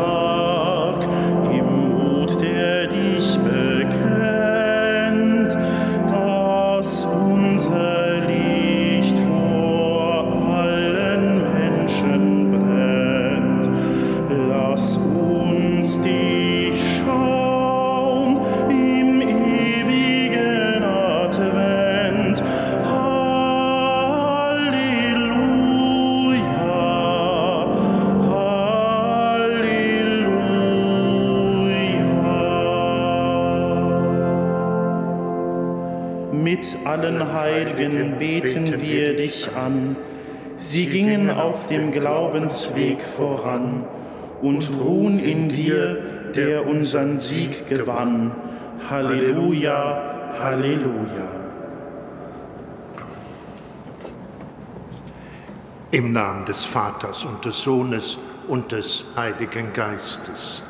uns auf dem Glaubensweg voran und ruhen in dir, der unseren Sieg gewann. Halleluja, Halleluja. Im Namen des Vaters und des Sohnes und des Heiligen Geistes.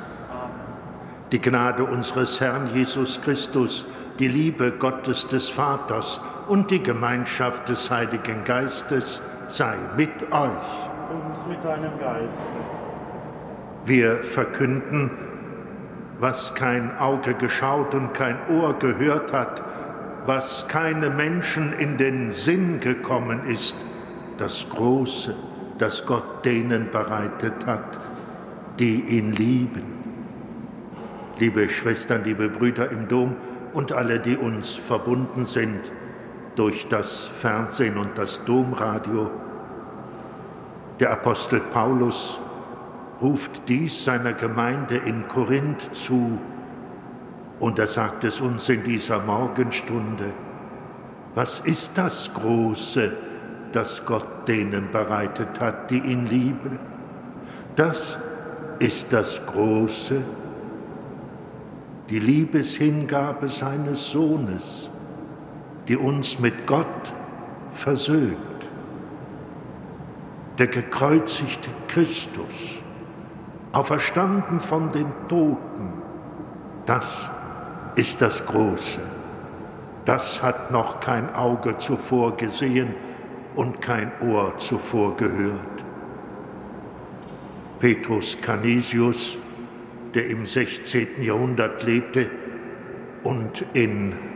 Die Gnade unseres Herrn Jesus Christus, die Liebe Gottes des Vaters und die Gemeinschaft des Heiligen Geistes sei mit euch. Und mit deinem Geiste. Wir verkünden, was kein Auge geschaut und kein Ohr gehört hat, was keine Menschen in den Sinn gekommen ist, das Große, das Gott denen bereitet hat, die ihn lieben. Liebe Schwestern, liebe Brüder im Dom und alle, die uns verbunden sind durch das Fernsehen und das Domradio, der Apostel Paulus ruft dies seiner Gemeinde in Korinth zu und er sagt es uns in dieser Morgenstunde. Was ist das Große, das Gott denen bereitet hat, die ihn lieben? Das ist das Große, die Liebeshingabe seines Sohnes, die uns mit Gott versöhnt. Der gekreuzigte Christus, auferstanden von den Toten, das ist das Große. Das hat noch kein Auge zuvor gesehen und kein Ohr zuvor gehört. Petrus Canisius, der im 16. Jahrhundert lebte und in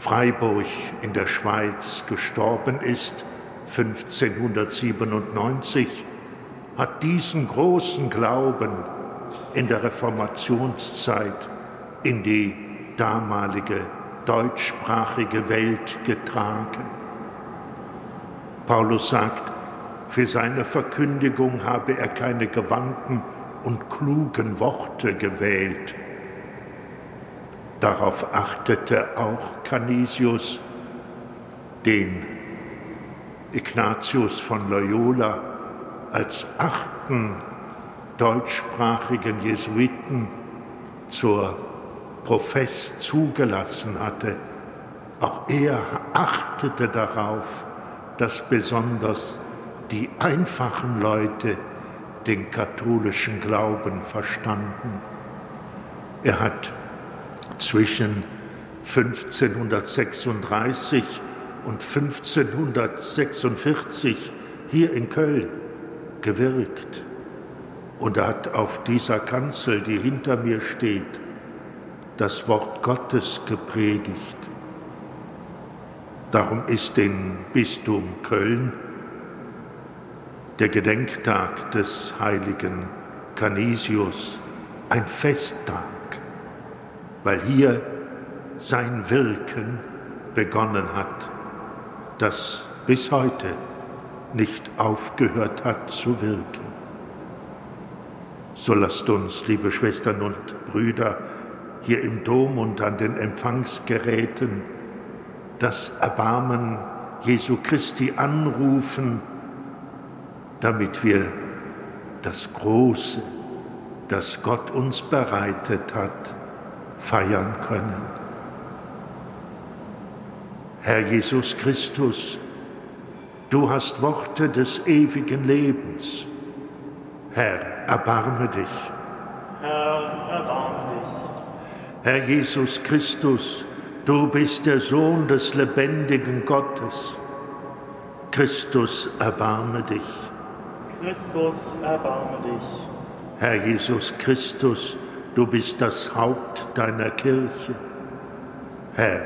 Freiburg in der Schweiz gestorben ist, 1597, hat diesen großen Glauben in der Reformationszeit in die damalige deutschsprachige Welt getragen. Paulus sagt, für seine Verkündigung habe er keine gewandten und klugen Worte gewählt. Darauf achtete auch Canisius, den Ignatius von Loyola als achten deutschsprachigen Jesuiten zur Profess zugelassen hatte. Auch er achtete darauf, dass besonders die einfachen Leute den katholischen Glauben verstanden. Er hat zwischen 1536 und 1546 hier in Köln gewirkt. Und er hat auf dieser Kanzel, die hinter mir steht, das Wort Gottes gepredigt. Darum ist im Bistum Köln der Gedenktag des heiligen Canisius ein Festtag, weil hier sein Wirken begonnen hat, das bis heute nicht aufgehört hat zu wirken. So lasst uns, liebe Schwestern und Brüder, hier im Dom und an den Empfangsgeräten das Erbarmen Jesu Christi anrufen, damit wir das Große, das Gott uns bereitet hat, feiern können. Herr Jesus Christus, du hast Worte des ewigen Lebens. Herr, erbarme dich. Herr, erbarme dich. Herr Jesus Christus, du bist der Sohn des lebendigen Gottes. Christus, erbarme dich. Christus, erbarme dich. Herr Jesus Christus, du bist das Haupt deiner Kirche. Herr,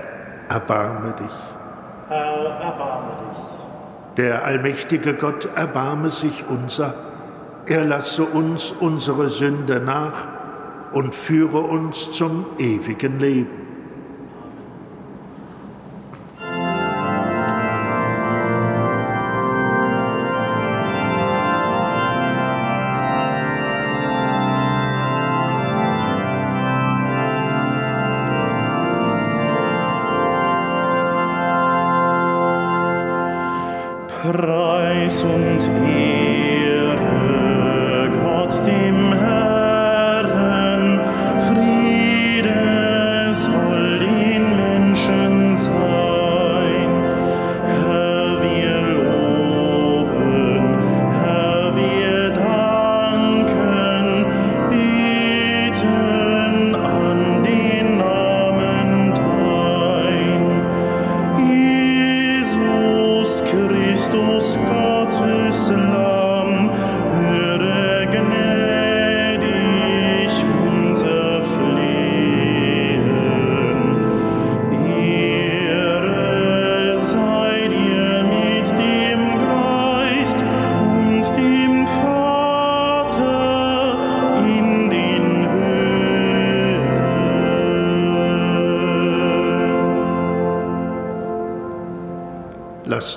erbarme dich. Herr, erbarme dich. Der allmächtige Gott erbarme sich unser. Er lasse uns unsere Sünde nach und führe uns zum ewigen Leben. Preis und Ehre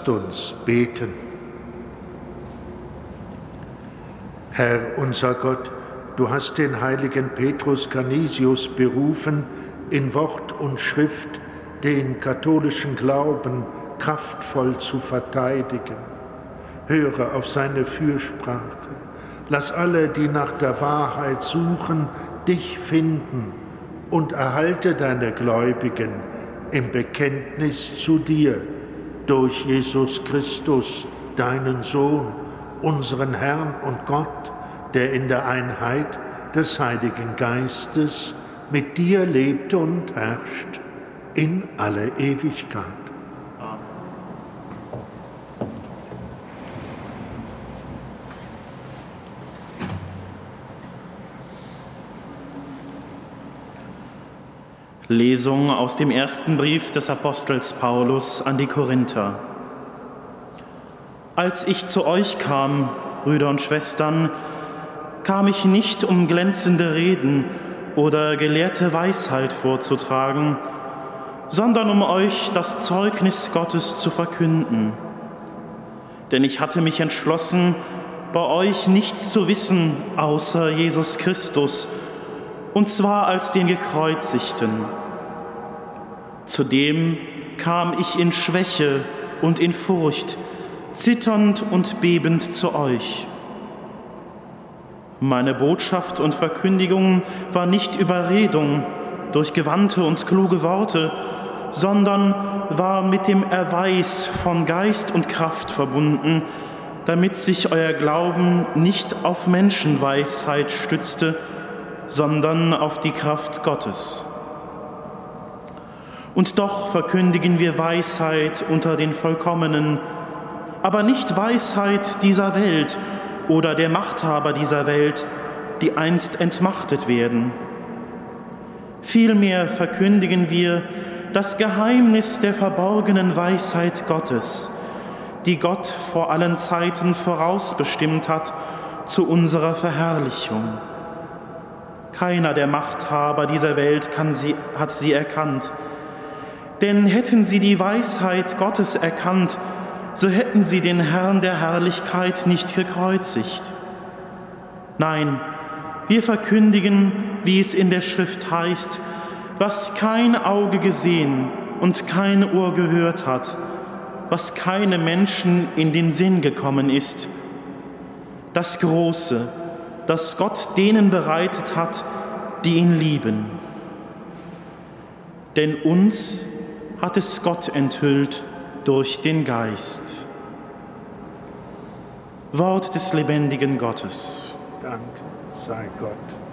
Uns beten. Herr unser Gott, du hast den heiligen Petrus Canisius berufen, in Wort und Schrift den katholischen Glauben kraftvoll zu verteidigen. Höre auf seine Fürsprache. Lass alle, die nach der Wahrheit suchen, dich finden und erhalte deine Gläubigen im Bekenntnis zu dir durch Jesus Christus, deinen Sohn, unseren Herrn und Gott, der in der Einheit des Heiligen Geistes mit dir lebt und herrscht in alle Ewigkeit. Lesung aus dem ersten Brief des Apostels Paulus an die Korinther. Als ich zu euch kam, Brüder und Schwestern, kam ich nicht, um glänzende Reden oder gelehrte Weisheit vorzutragen, sondern um euch das Zeugnis Gottes zu verkünden. Denn ich hatte mich entschlossen, bei euch nichts zu wissen außer Jesus Christus, und zwar als den Gekreuzigten. Zudem kam ich in Schwäche und in Furcht, zitternd und bebend zu euch. Meine Botschaft und Verkündigung war nicht Überredung durch gewandte und kluge Worte, sondern war mit dem Erweis von Geist und Kraft verbunden, damit sich euer Glauben nicht auf Menschenweisheit stützte, sondern auf die Kraft Gottes. Und doch verkündigen wir Weisheit unter den Vollkommenen, aber nicht Weisheit dieser Welt oder der Machthaber dieser Welt, die einst entmachtet werden. Vielmehr verkündigen wir das Geheimnis der verborgenen Weisheit Gottes, die Gott vor allen Zeiten vorausbestimmt hat zu unserer Verherrlichung. Keiner der Machthaber dieser Welt sie, hat sie erkannt. Denn hätten sie die Weisheit Gottes erkannt, so hätten sie den Herrn der Herrlichkeit nicht gekreuzigt. Nein, wir verkündigen, wie es in der Schrift heißt, was kein Auge gesehen und kein Ohr gehört hat, was keinem Menschen in den Sinn gekommen ist. Das Große, das Gott denen bereitet hat, die ihn lieben. Denn uns hat es Gott enthüllt durch den Geist. Wort des lebendigen Gottes. Dank sei Gott.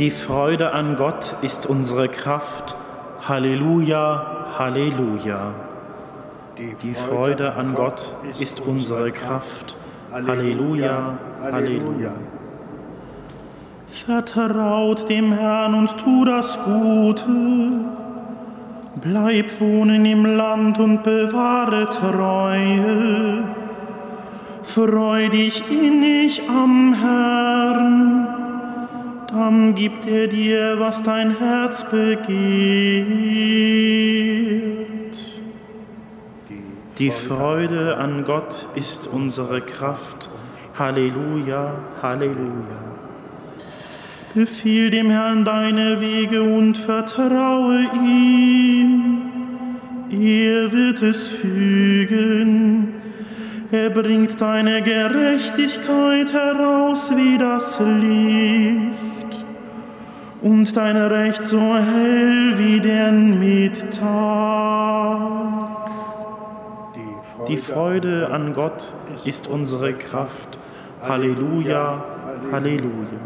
Die Freude an Gott ist unsere Kraft. Halleluja, Halleluja. Die Freude an Gott ist unsere Kraft. Halleluja, Halleluja. Vertraut dem Herrn und tu das Gute. Bleib wohnen im Land und bewahre Treue. Freu dich innig am Herrn, dann gibt er dir, was dein Herz begehrt. Die Freude an Gott ist unsere Kraft. Halleluja, Halleluja. Befiehl dem Herrn deine Wege und vertraue ihm. Er wird es fügen. Er bringt deine Gerechtigkeit heraus wie das Licht und dein Recht so hell wie der Mittag. Die Freude an Gott ist unsere Kraft. Halleluja, Halleluja.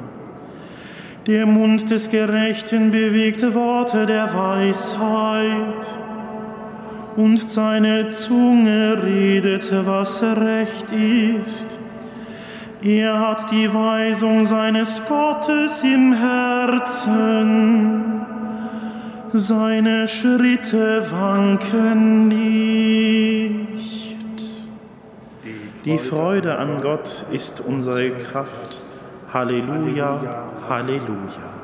Der Mund des Gerechten bewegt Worte der Weisheit und seine Zunge redet, was recht ist. Er hat die Weisung seines Gottes im Herzen. Seine Schritte wanken nicht. Die Freude an Gott ist unsere Kraft. Halleluja, Halleluja.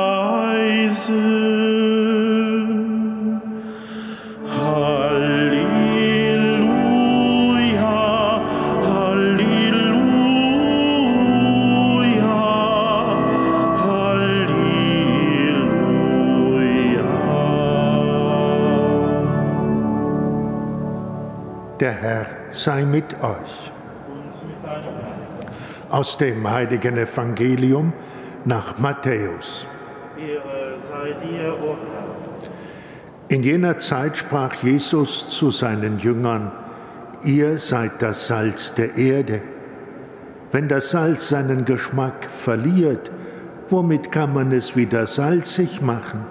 sei mit euch. Aus dem heiligen Evangelium nach Matthäus. In jener Zeit sprach Jesus zu seinen Jüngern, ihr seid das Salz der Erde. Wenn das Salz seinen Geschmack verliert, womit kann man es wieder salzig machen?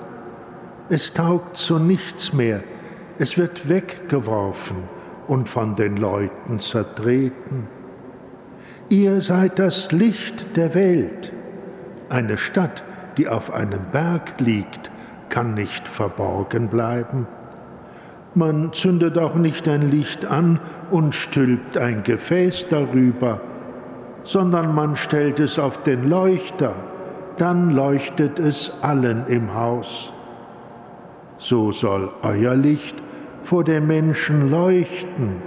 Es taugt zu nichts mehr, es wird weggeworfen und von den Leuten zertreten. Ihr seid das Licht der Welt. Eine Stadt, die auf einem Berg liegt, kann nicht verborgen bleiben. Man zündet auch nicht ein Licht an und stülpt ein Gefäß darüber, sondern man stellt es auf den Leuchter, dann leuchtet es allen im Haus. So soll euer Licht vor den Menschen leuchten,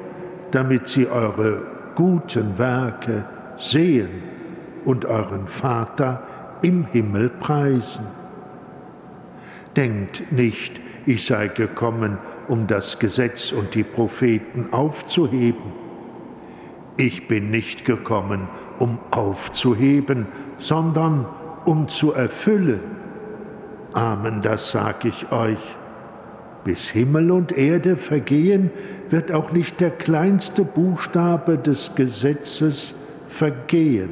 damit sie eure guten Werke sehen und euren Vater im Himmel preisen. Denkt nicht, ich sei gekommen, um das Gesetz und die Propheten aufzuheben. Ich bin nicht gekommen, um aufzuheben, sondern um zu erfüllen. Amen, das sage ich euch. Bis Himmel und Erde vergehen, wird auch nicht der kleinste Buchstabe des Gesetzes vergehen,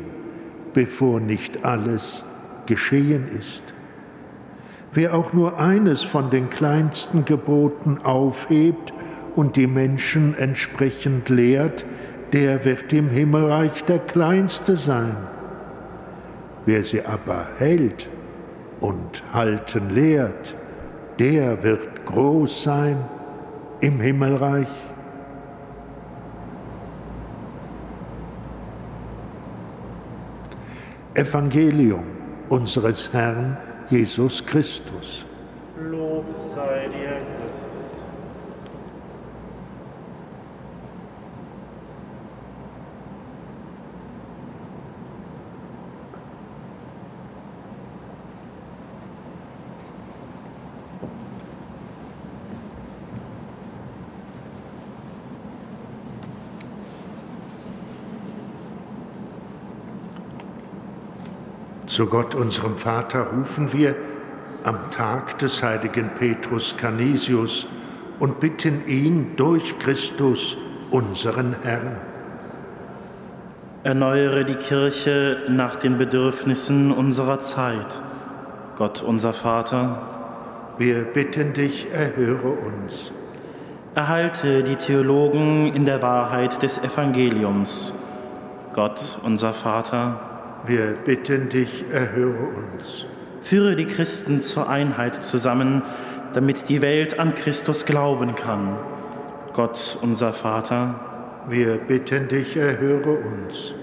bevor nicht alles geschehen ist. Wer auch nur eines von den kleinsten Geboten aufhebt und die Menschen entsprechend lehrt, der wird im Himmelreich der Kleinste sein. Wer sie aber hält und halten lehrt, der wird groß sein im Himmelreich. Evangelium unseres Herrn Jesus Christus. Lob sei dir, Christus. Zu Gott, unserem Vater, rufen wir am Tag des heiligen Petrus Canisius und bitten ihn durch Christus, unseren Herrn. Erneuere die Kirche nach den Bedürfnissen unserer Zeit. Gott, unser Vater, Wir bitten dich, erhöre uns. erhalte die Theologen in der Wahrheit des Evangeliums. Gott, unser Vater, Wir bitten dich, erhöre uns. führe die Christen zur Einheit zusammen, damit die Welt an Christus glauben kann. Gott, unser Vater, Wir bitten dich, erhöre uns.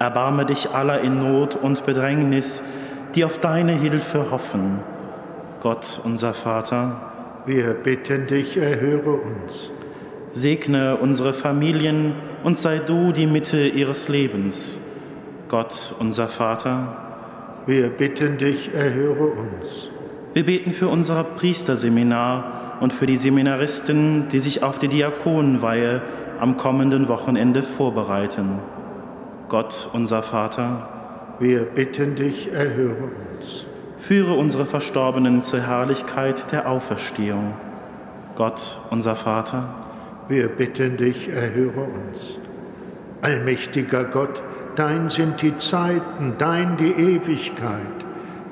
erbarme dich aller in Not und Bedrängnis, die auf deine Hilfe hoffen. Gott, unser Vater, Wir bitten dich, erhöre uns. segne unsere Familien und sei du die Mitte ihres Lebens. Gott, unser Vater, Wir bitten dich, erhöre uns. wir beten für unser Priesterseminar und für die Seminaristen, die sich auf die Diakonenweihe am kommenden Wochenende vorbereiten. Gott, unser Vater, Wir bitten dich, erhöre uns. führe unsere Verstorbenen zur Herrlichkeit der Auferstehung. Gott, unser Vater, Wir bitten dich, erhöre uns. Allmächtiger Gott, dein sind die Zeiten, dein die Ewigkeit.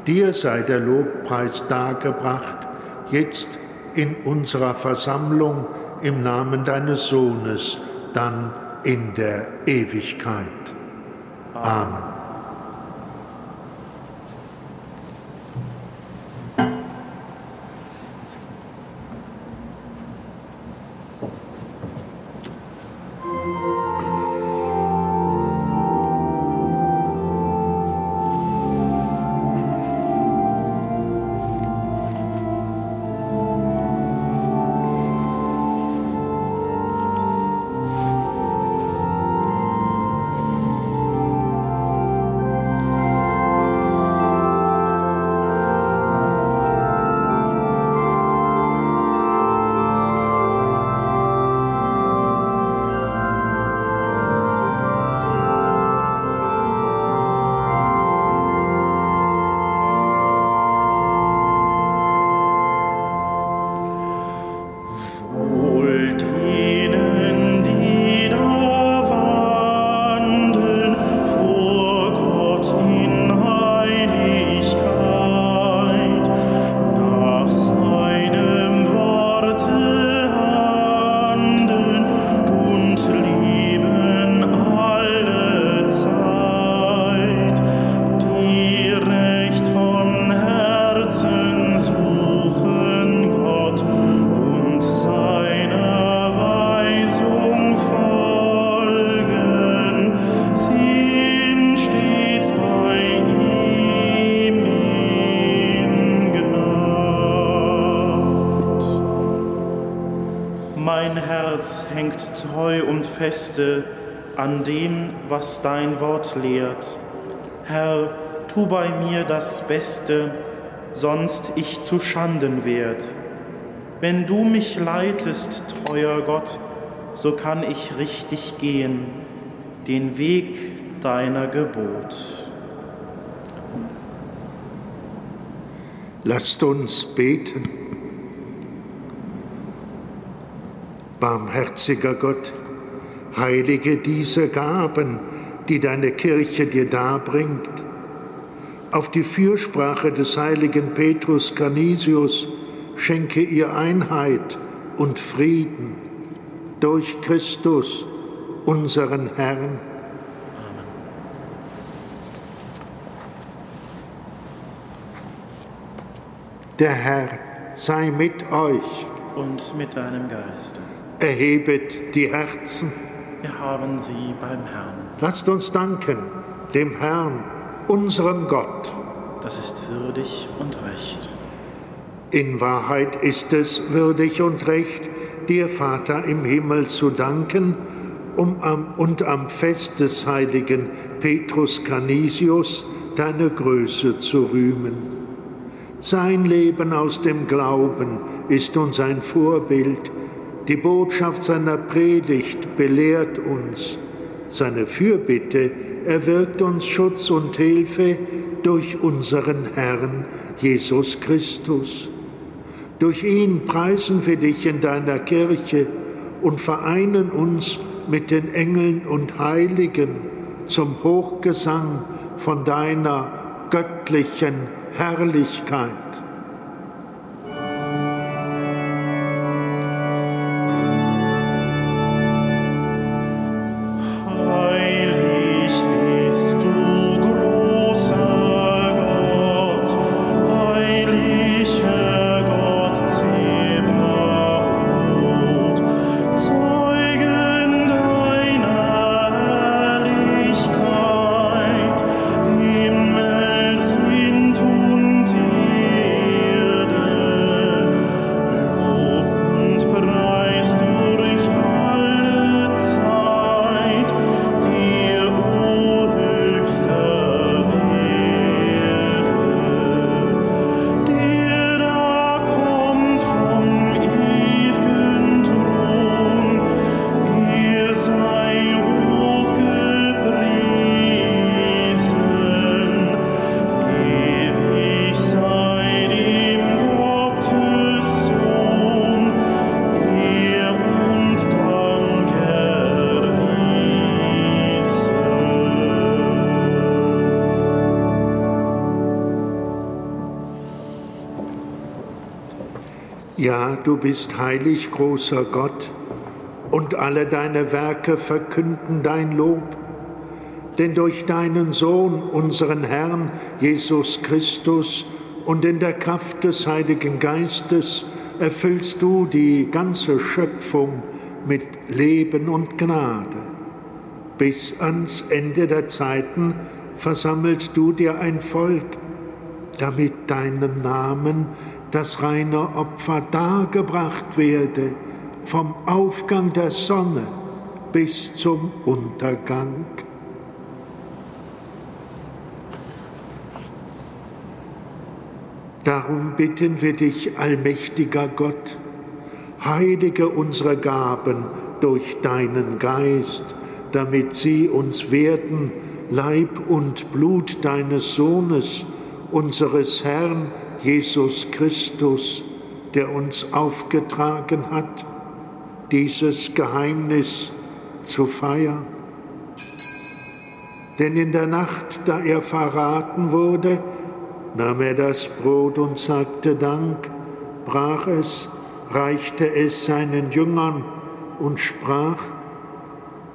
Dir sei der Lobpreis dargebracht, jetzt in unserer Versammlung im Namen deines Sohnes, dann in der Ewigkeit. Amen. Feste an dem, was dein Wort lehrt. Herr, tu bei mir das Beste, sonst ich zu Schanden werd. Wenn du mich leitest, treuer Gott, so kann ich richtig gehen, den Weg deiner Gebot. Lasst uns beten. Barmherziger Gott, heilige diese Gaben, die deine Kirche dir darbringt. Auf die Fürsprache des heiligen Petrus Canisius schenke ihr Einheit und Frieden durch Christus, unseren Herrn. Der Herr sei mit euch. Und mit deinem Geist. Erhebet die Herzen. Wir haben sie beim Herrn. Lasst uns danken dem Herrn. unserem Gott. Das ist würdig und recht. In Wahrheit ist es würdig und recht, dir, Vater im Himmel, zu danken um am, und am Fest des heiligen Petrus Canisius deine Größe zu rühmen. Sein Leben aus dem Glauben ist uns ein Vorbild. Die Botschaft seiner Predigt belehrt uns. Seine Fürbitte erwirkt uns Schutz und Hilfe durch unseren Herrn Jesus Christus. Durch ihn preisen wir dich in deiner Kirche und vereinen uns mit den Engeln und Heiligen zum Hochgesang von deiner göttlichen Herrlichkeit. Du bist heilig, großer Gott, und alle deine Werke verkünden dein Lob. Denn durch deinen Sohn, unseren Herrn Jesus Christus, und in der Kraft des Heiligen Geistes erfüllst du die ganze Schöpfung mit Leben und Gnade. Bis ans Ende der Zeiten versammelst du dir ein Volk, damit deinem Namen das reine Opfer dargebracht werde, vom Aufgang der Sonne bis zum Untergang. Darum bitten wir dich, allmächtiger Gott, heilige unsere Gaben durch deinen Geist, damit sie uns werden, Leib und Blut deines Sohnes, unseres Herrn Jesus Christus, der uns aufgetragen hat, dieses Geheimnis zu feiern. Denn in der Nacht, da er verraten wurde, nahm er das Brot und sagte Dank, brach es, reichte es seinen Jüngern und sprach,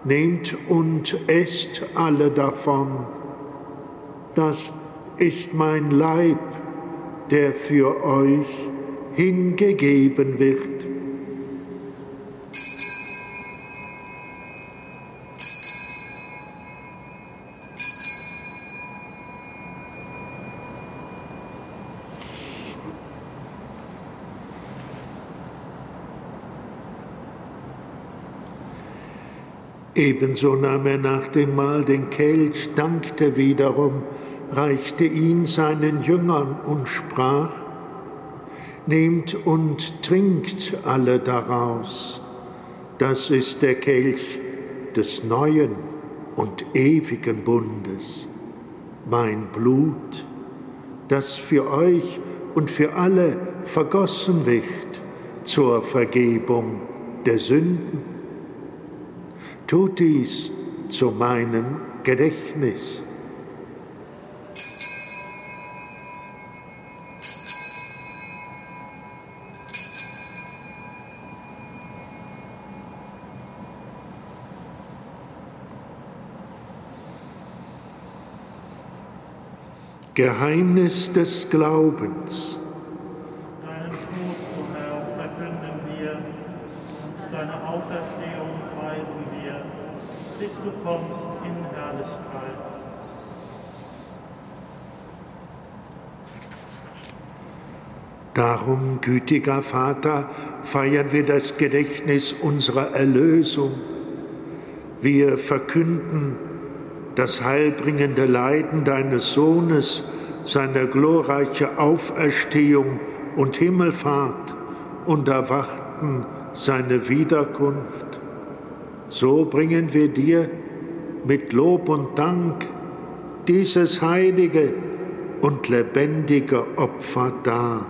Nehmt und esst alle davon, das ist mein Leib, der für euch hingegeben wird. Ebenso nahm er nach dem Mahl den Kelch, dankte wiederum, reichte ihn seinen Jüngern und sprach, Nehmt und trinkt alle daraus, das ist der Kelch des neuen und ewigen Bundes, mein Blut, das für euch und für alle vergossen wird zur Vergebung der Sünden. Tut dies zu meinem Gedächtnis. Geheimnis des Glaubens. Deinen Tod, o Herr, verkünden wir und deine Auferstehung preisen wir, bis du kommst in Herrlichkeit. Darum, gütiger Vater, feiern wir das Gedächtnis unserer Erlösung. Wir verkünden, das heilbringende Leiden deines Sohnes, seine glorreiche Auferstehung und Himmelfahrt und erwarten seine Wiederkunft. So bringen wir dir mit Lob und Dank dieses heilige und lebendige Opfer dar.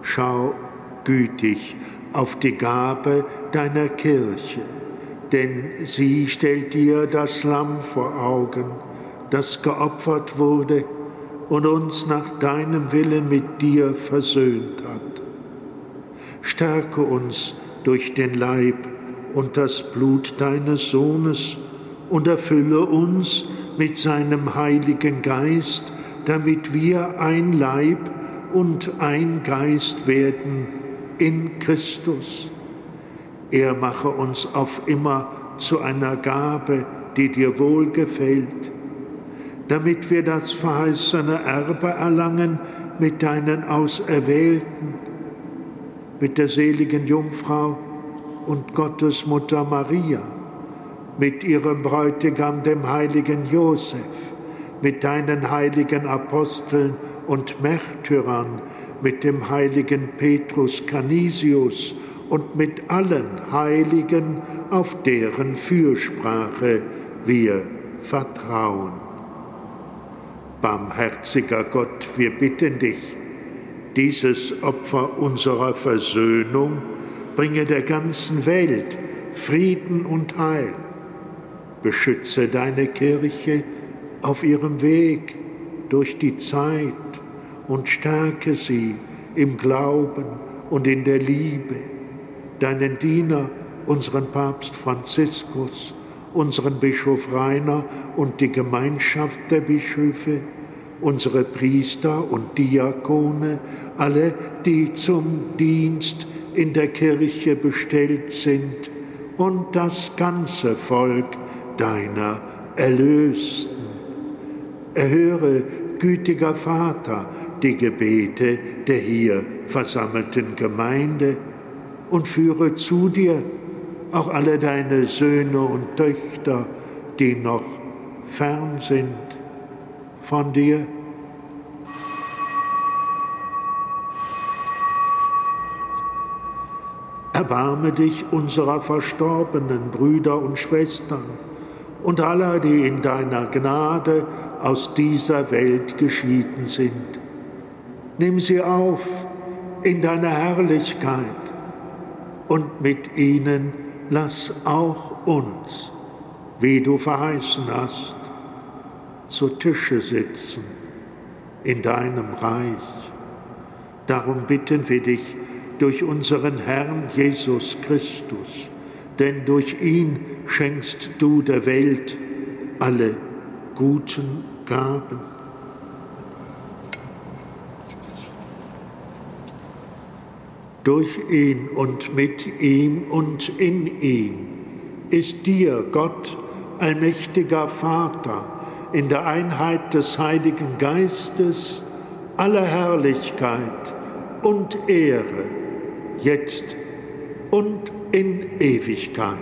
Schau gütig auf die Gabe deiner Kirche, denn sie stellt dir das Lamm vor Augen, das geopfert wurde und uns nach deinem Willen mit dir versöhnt hat. Stärke uns durch den Leib und das Blut deines Sohnes und erfülle uns mit seinem Heiligen Geist, damit wir ein Leib und ein Geist werden in Christus. Er mache uns auf immer zu einer Gabe, die dir wohlgefällt, damit wir das verheißene Erbe erlangen mit deinen Auserwählten, mit der seligen Jungfrau und Gottes Mutter Maria, mit ihrem Bräutigam, dem heiligen Josef, mit deinen heiligen Aposteln und Märtyrern, mit dem heiligen Petrus Canisius und mit allen Heiligen, auf deren Fürsprache wir vertrauen. Barmherziger Gott, wir bitten dich, dieses Opfer unserer Versöhnung bringe der ganzen Welt Frieden und Heil. Beschütze deine Kirche auf ihrem Weg durch die Zeit und stärke sie im Glauben und in der Liebe. Deinen Diener, unseren Papst Franziskus, unseren Bischof Rainer und die Gemeinschaft der Bischöfe, unsere Priester und Diakone, alle, die zum Dienst in der Kirche bestellt sind, und das ganze Volk deiner Erlösten. Erhöre, gütiger Vater, die Gebete der hier versammelten Gemeinde und führe zu dir auch alle deine Söhne und Töchter, die noch fern sind von dir. Erbarme dich unserer verstorbenen Brüder und Schwestern und aller, die in deiner Gnade aus dieser Welt geschieden sind. Nimm sie auf in deiner Herrlichkeit und mit ihnen lass auch uns, wie du verheißen hast, zu Tische sitzen in deinem Reich. Darum bitten wir dich durch unseren Herrn Jesus Christus, denn durch ihn schenkst du der Welt alle guten Gaben. Durch ihn und mit ihm und in ihm ist dir, Gott, allmächtiger Vater, in der Einheit des Heiligen Geistes aller Herrlichkeit und Ehre, jetzt und in Ewigkeit.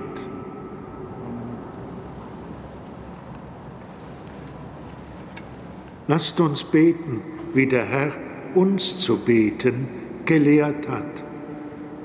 Lasst uns beten, wie der Herr uns zu beten gelehrt hat.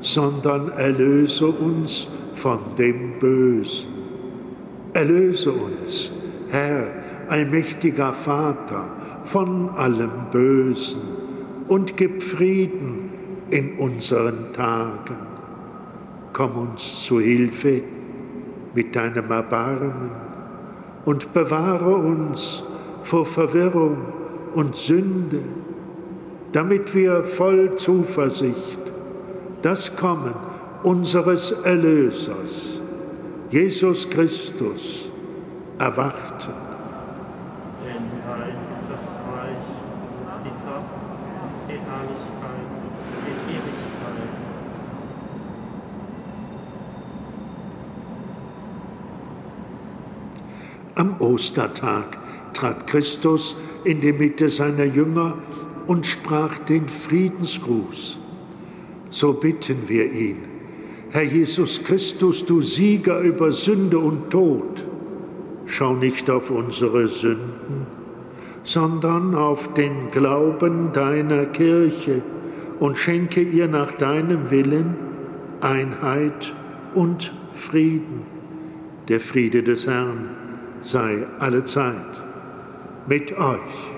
sondern erlöse uns von dem Bösen. Erlöse uns, Herr, allmächtiger Vater, von allem Bösen und gib Frieden in unseren Tagen komm uns zu Hilfe mit deinem Erbarmen und bewahre uns vor Verwirrung und Sünde, damit wir voll Zuversicht das Kommen unseres Erlösers, Jesus Christus, erwarten. Denn dein ist das Reich, die Kraft die Herrlichkeit in Ewigkeit. Am Ostertag trat Christus in die Mitte seiner Jünger und sprach den Friedensgruß. So bitten wir ihn, Herr Jesus Christus, du Sieger über Sünde und Tod, schau nicht auf unsere Sünden, sondern auf den Glauben deiner Kirche und schenke ihr nach deinem Willen Einheit und Frieden. Der Friede des Herrn sei alle Zeit mit euch.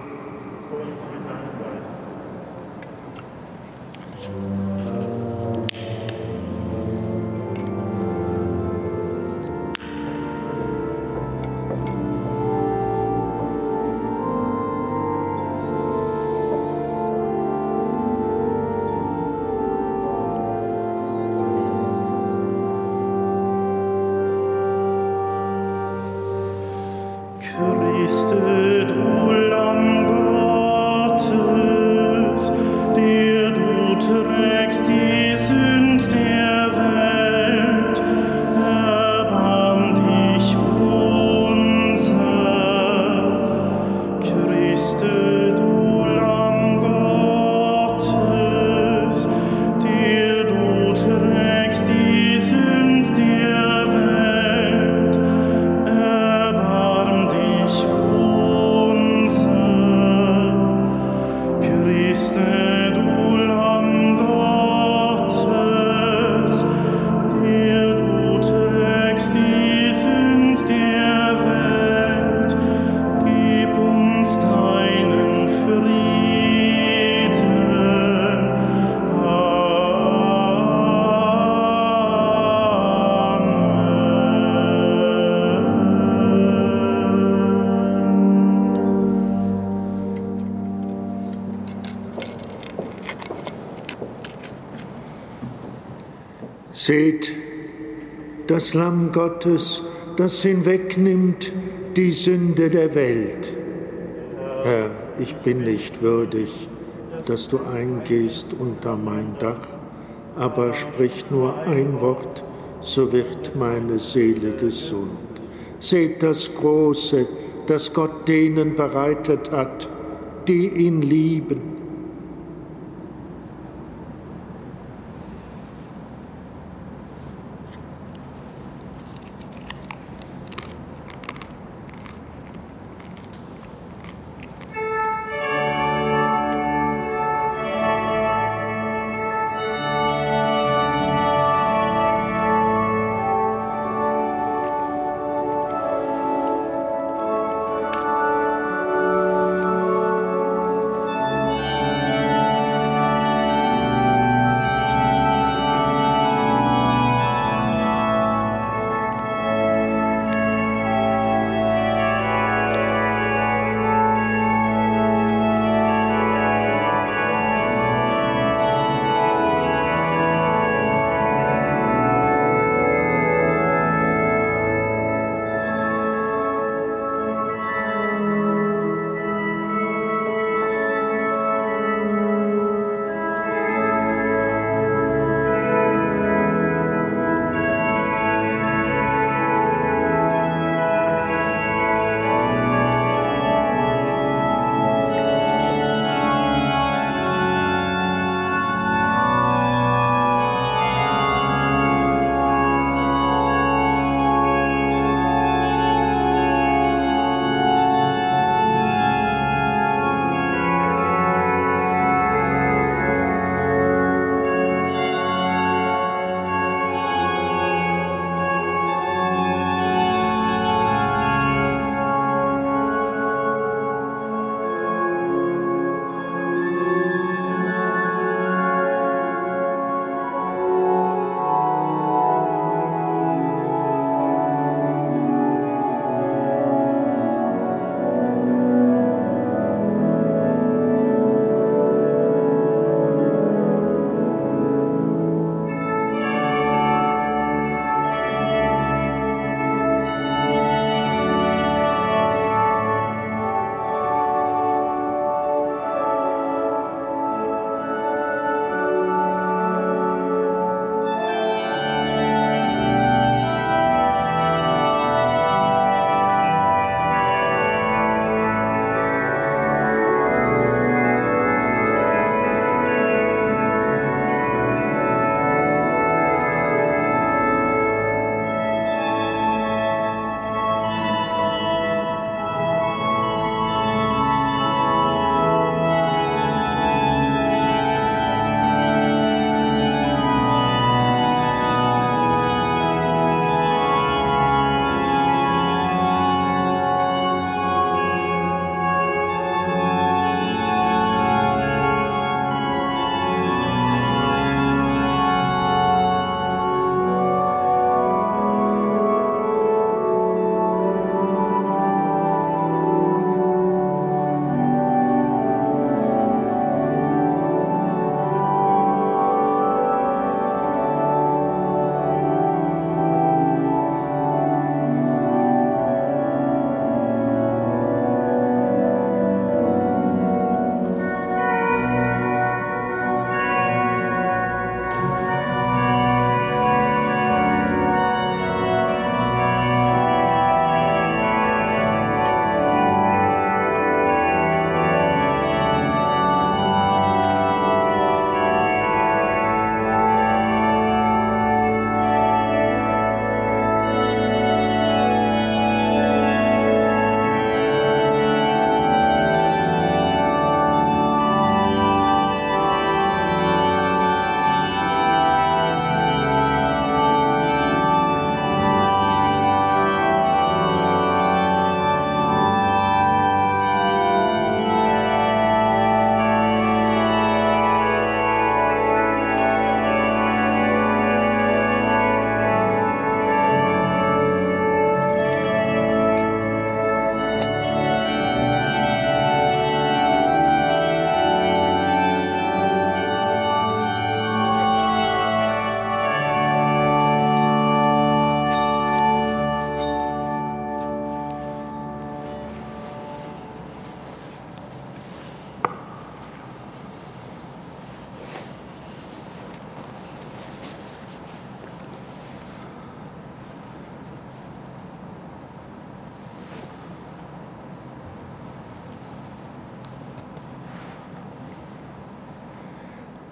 Seht das Lamm Gottes, das hinwegnimmt die Sünde der Welt. Herr, ich bin nicht würdig, dass du eingehst unter mein Dach, aber sprich nur ein Wort, so wird meine Seele gesund. Seht das Große, das Gott denen bereitet hat, die ihn lieben.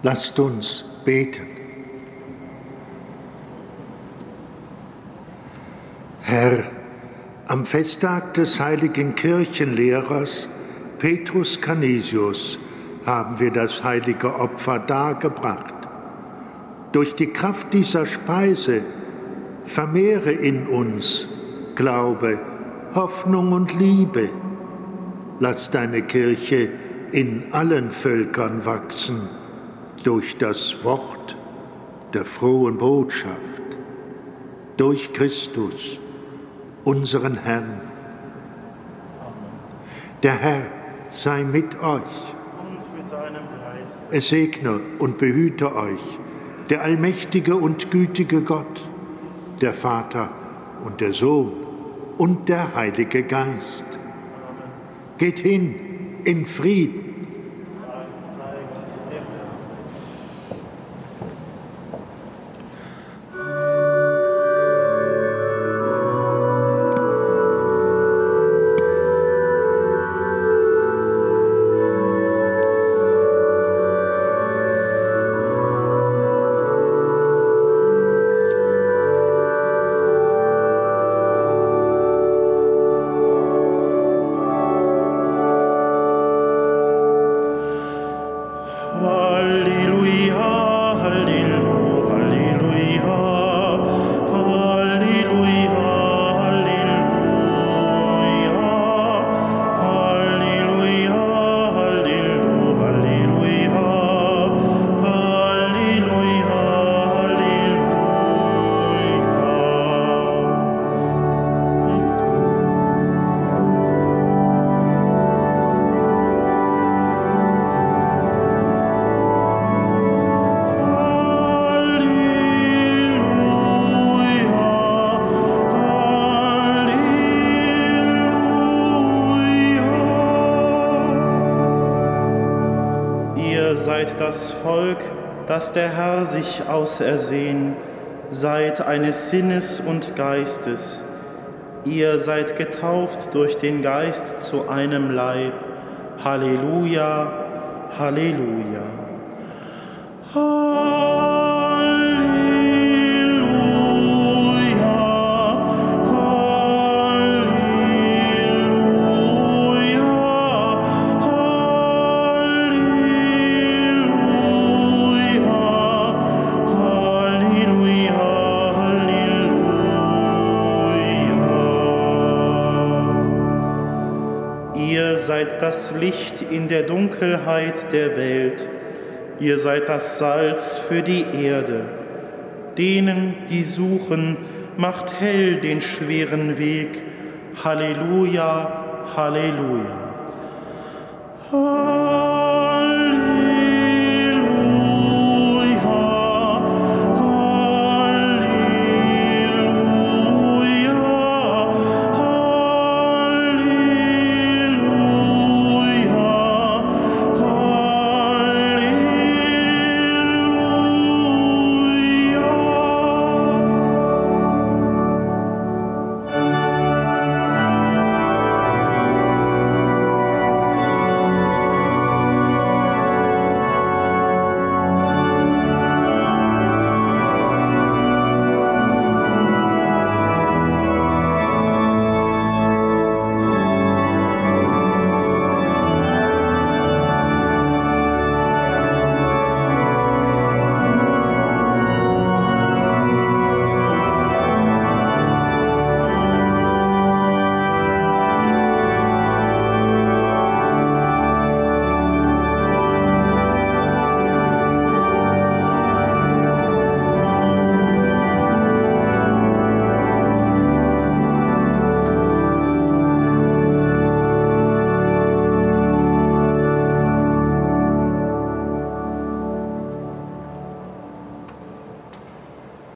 Lasst uns beten. Herr, am Festtag des heiligen Kirchenlehrers Petrus Canisius haben wir das heilige Opfer dargebracht. Durch die Kraft dieser Speise vermehre in uns Glaube, Hoffnung und Liebe. Lass deine Kirche in allen Völkern wachsen durch das Wort der frohen Botschaft, durch Christus, unseren Herrn. Der Herr sei mit euch. Es segne und behüte euch der allmächtige und gütige Gott, der Vater und der Sohn und der Heilige Geist. Geht hin in Frieden. Das der Herr sich ausersehen, seid eines Sinnes und Geistes. Ihr seid getauft durch den Geist zu einem Leib. Halleluja, Halleluja. Licht in der Dunkelheit der Welt. Ihr seid das Salz für die Erde. Denen, die suchen, macht hell den schweren Weg. Halleluja, Halleluja.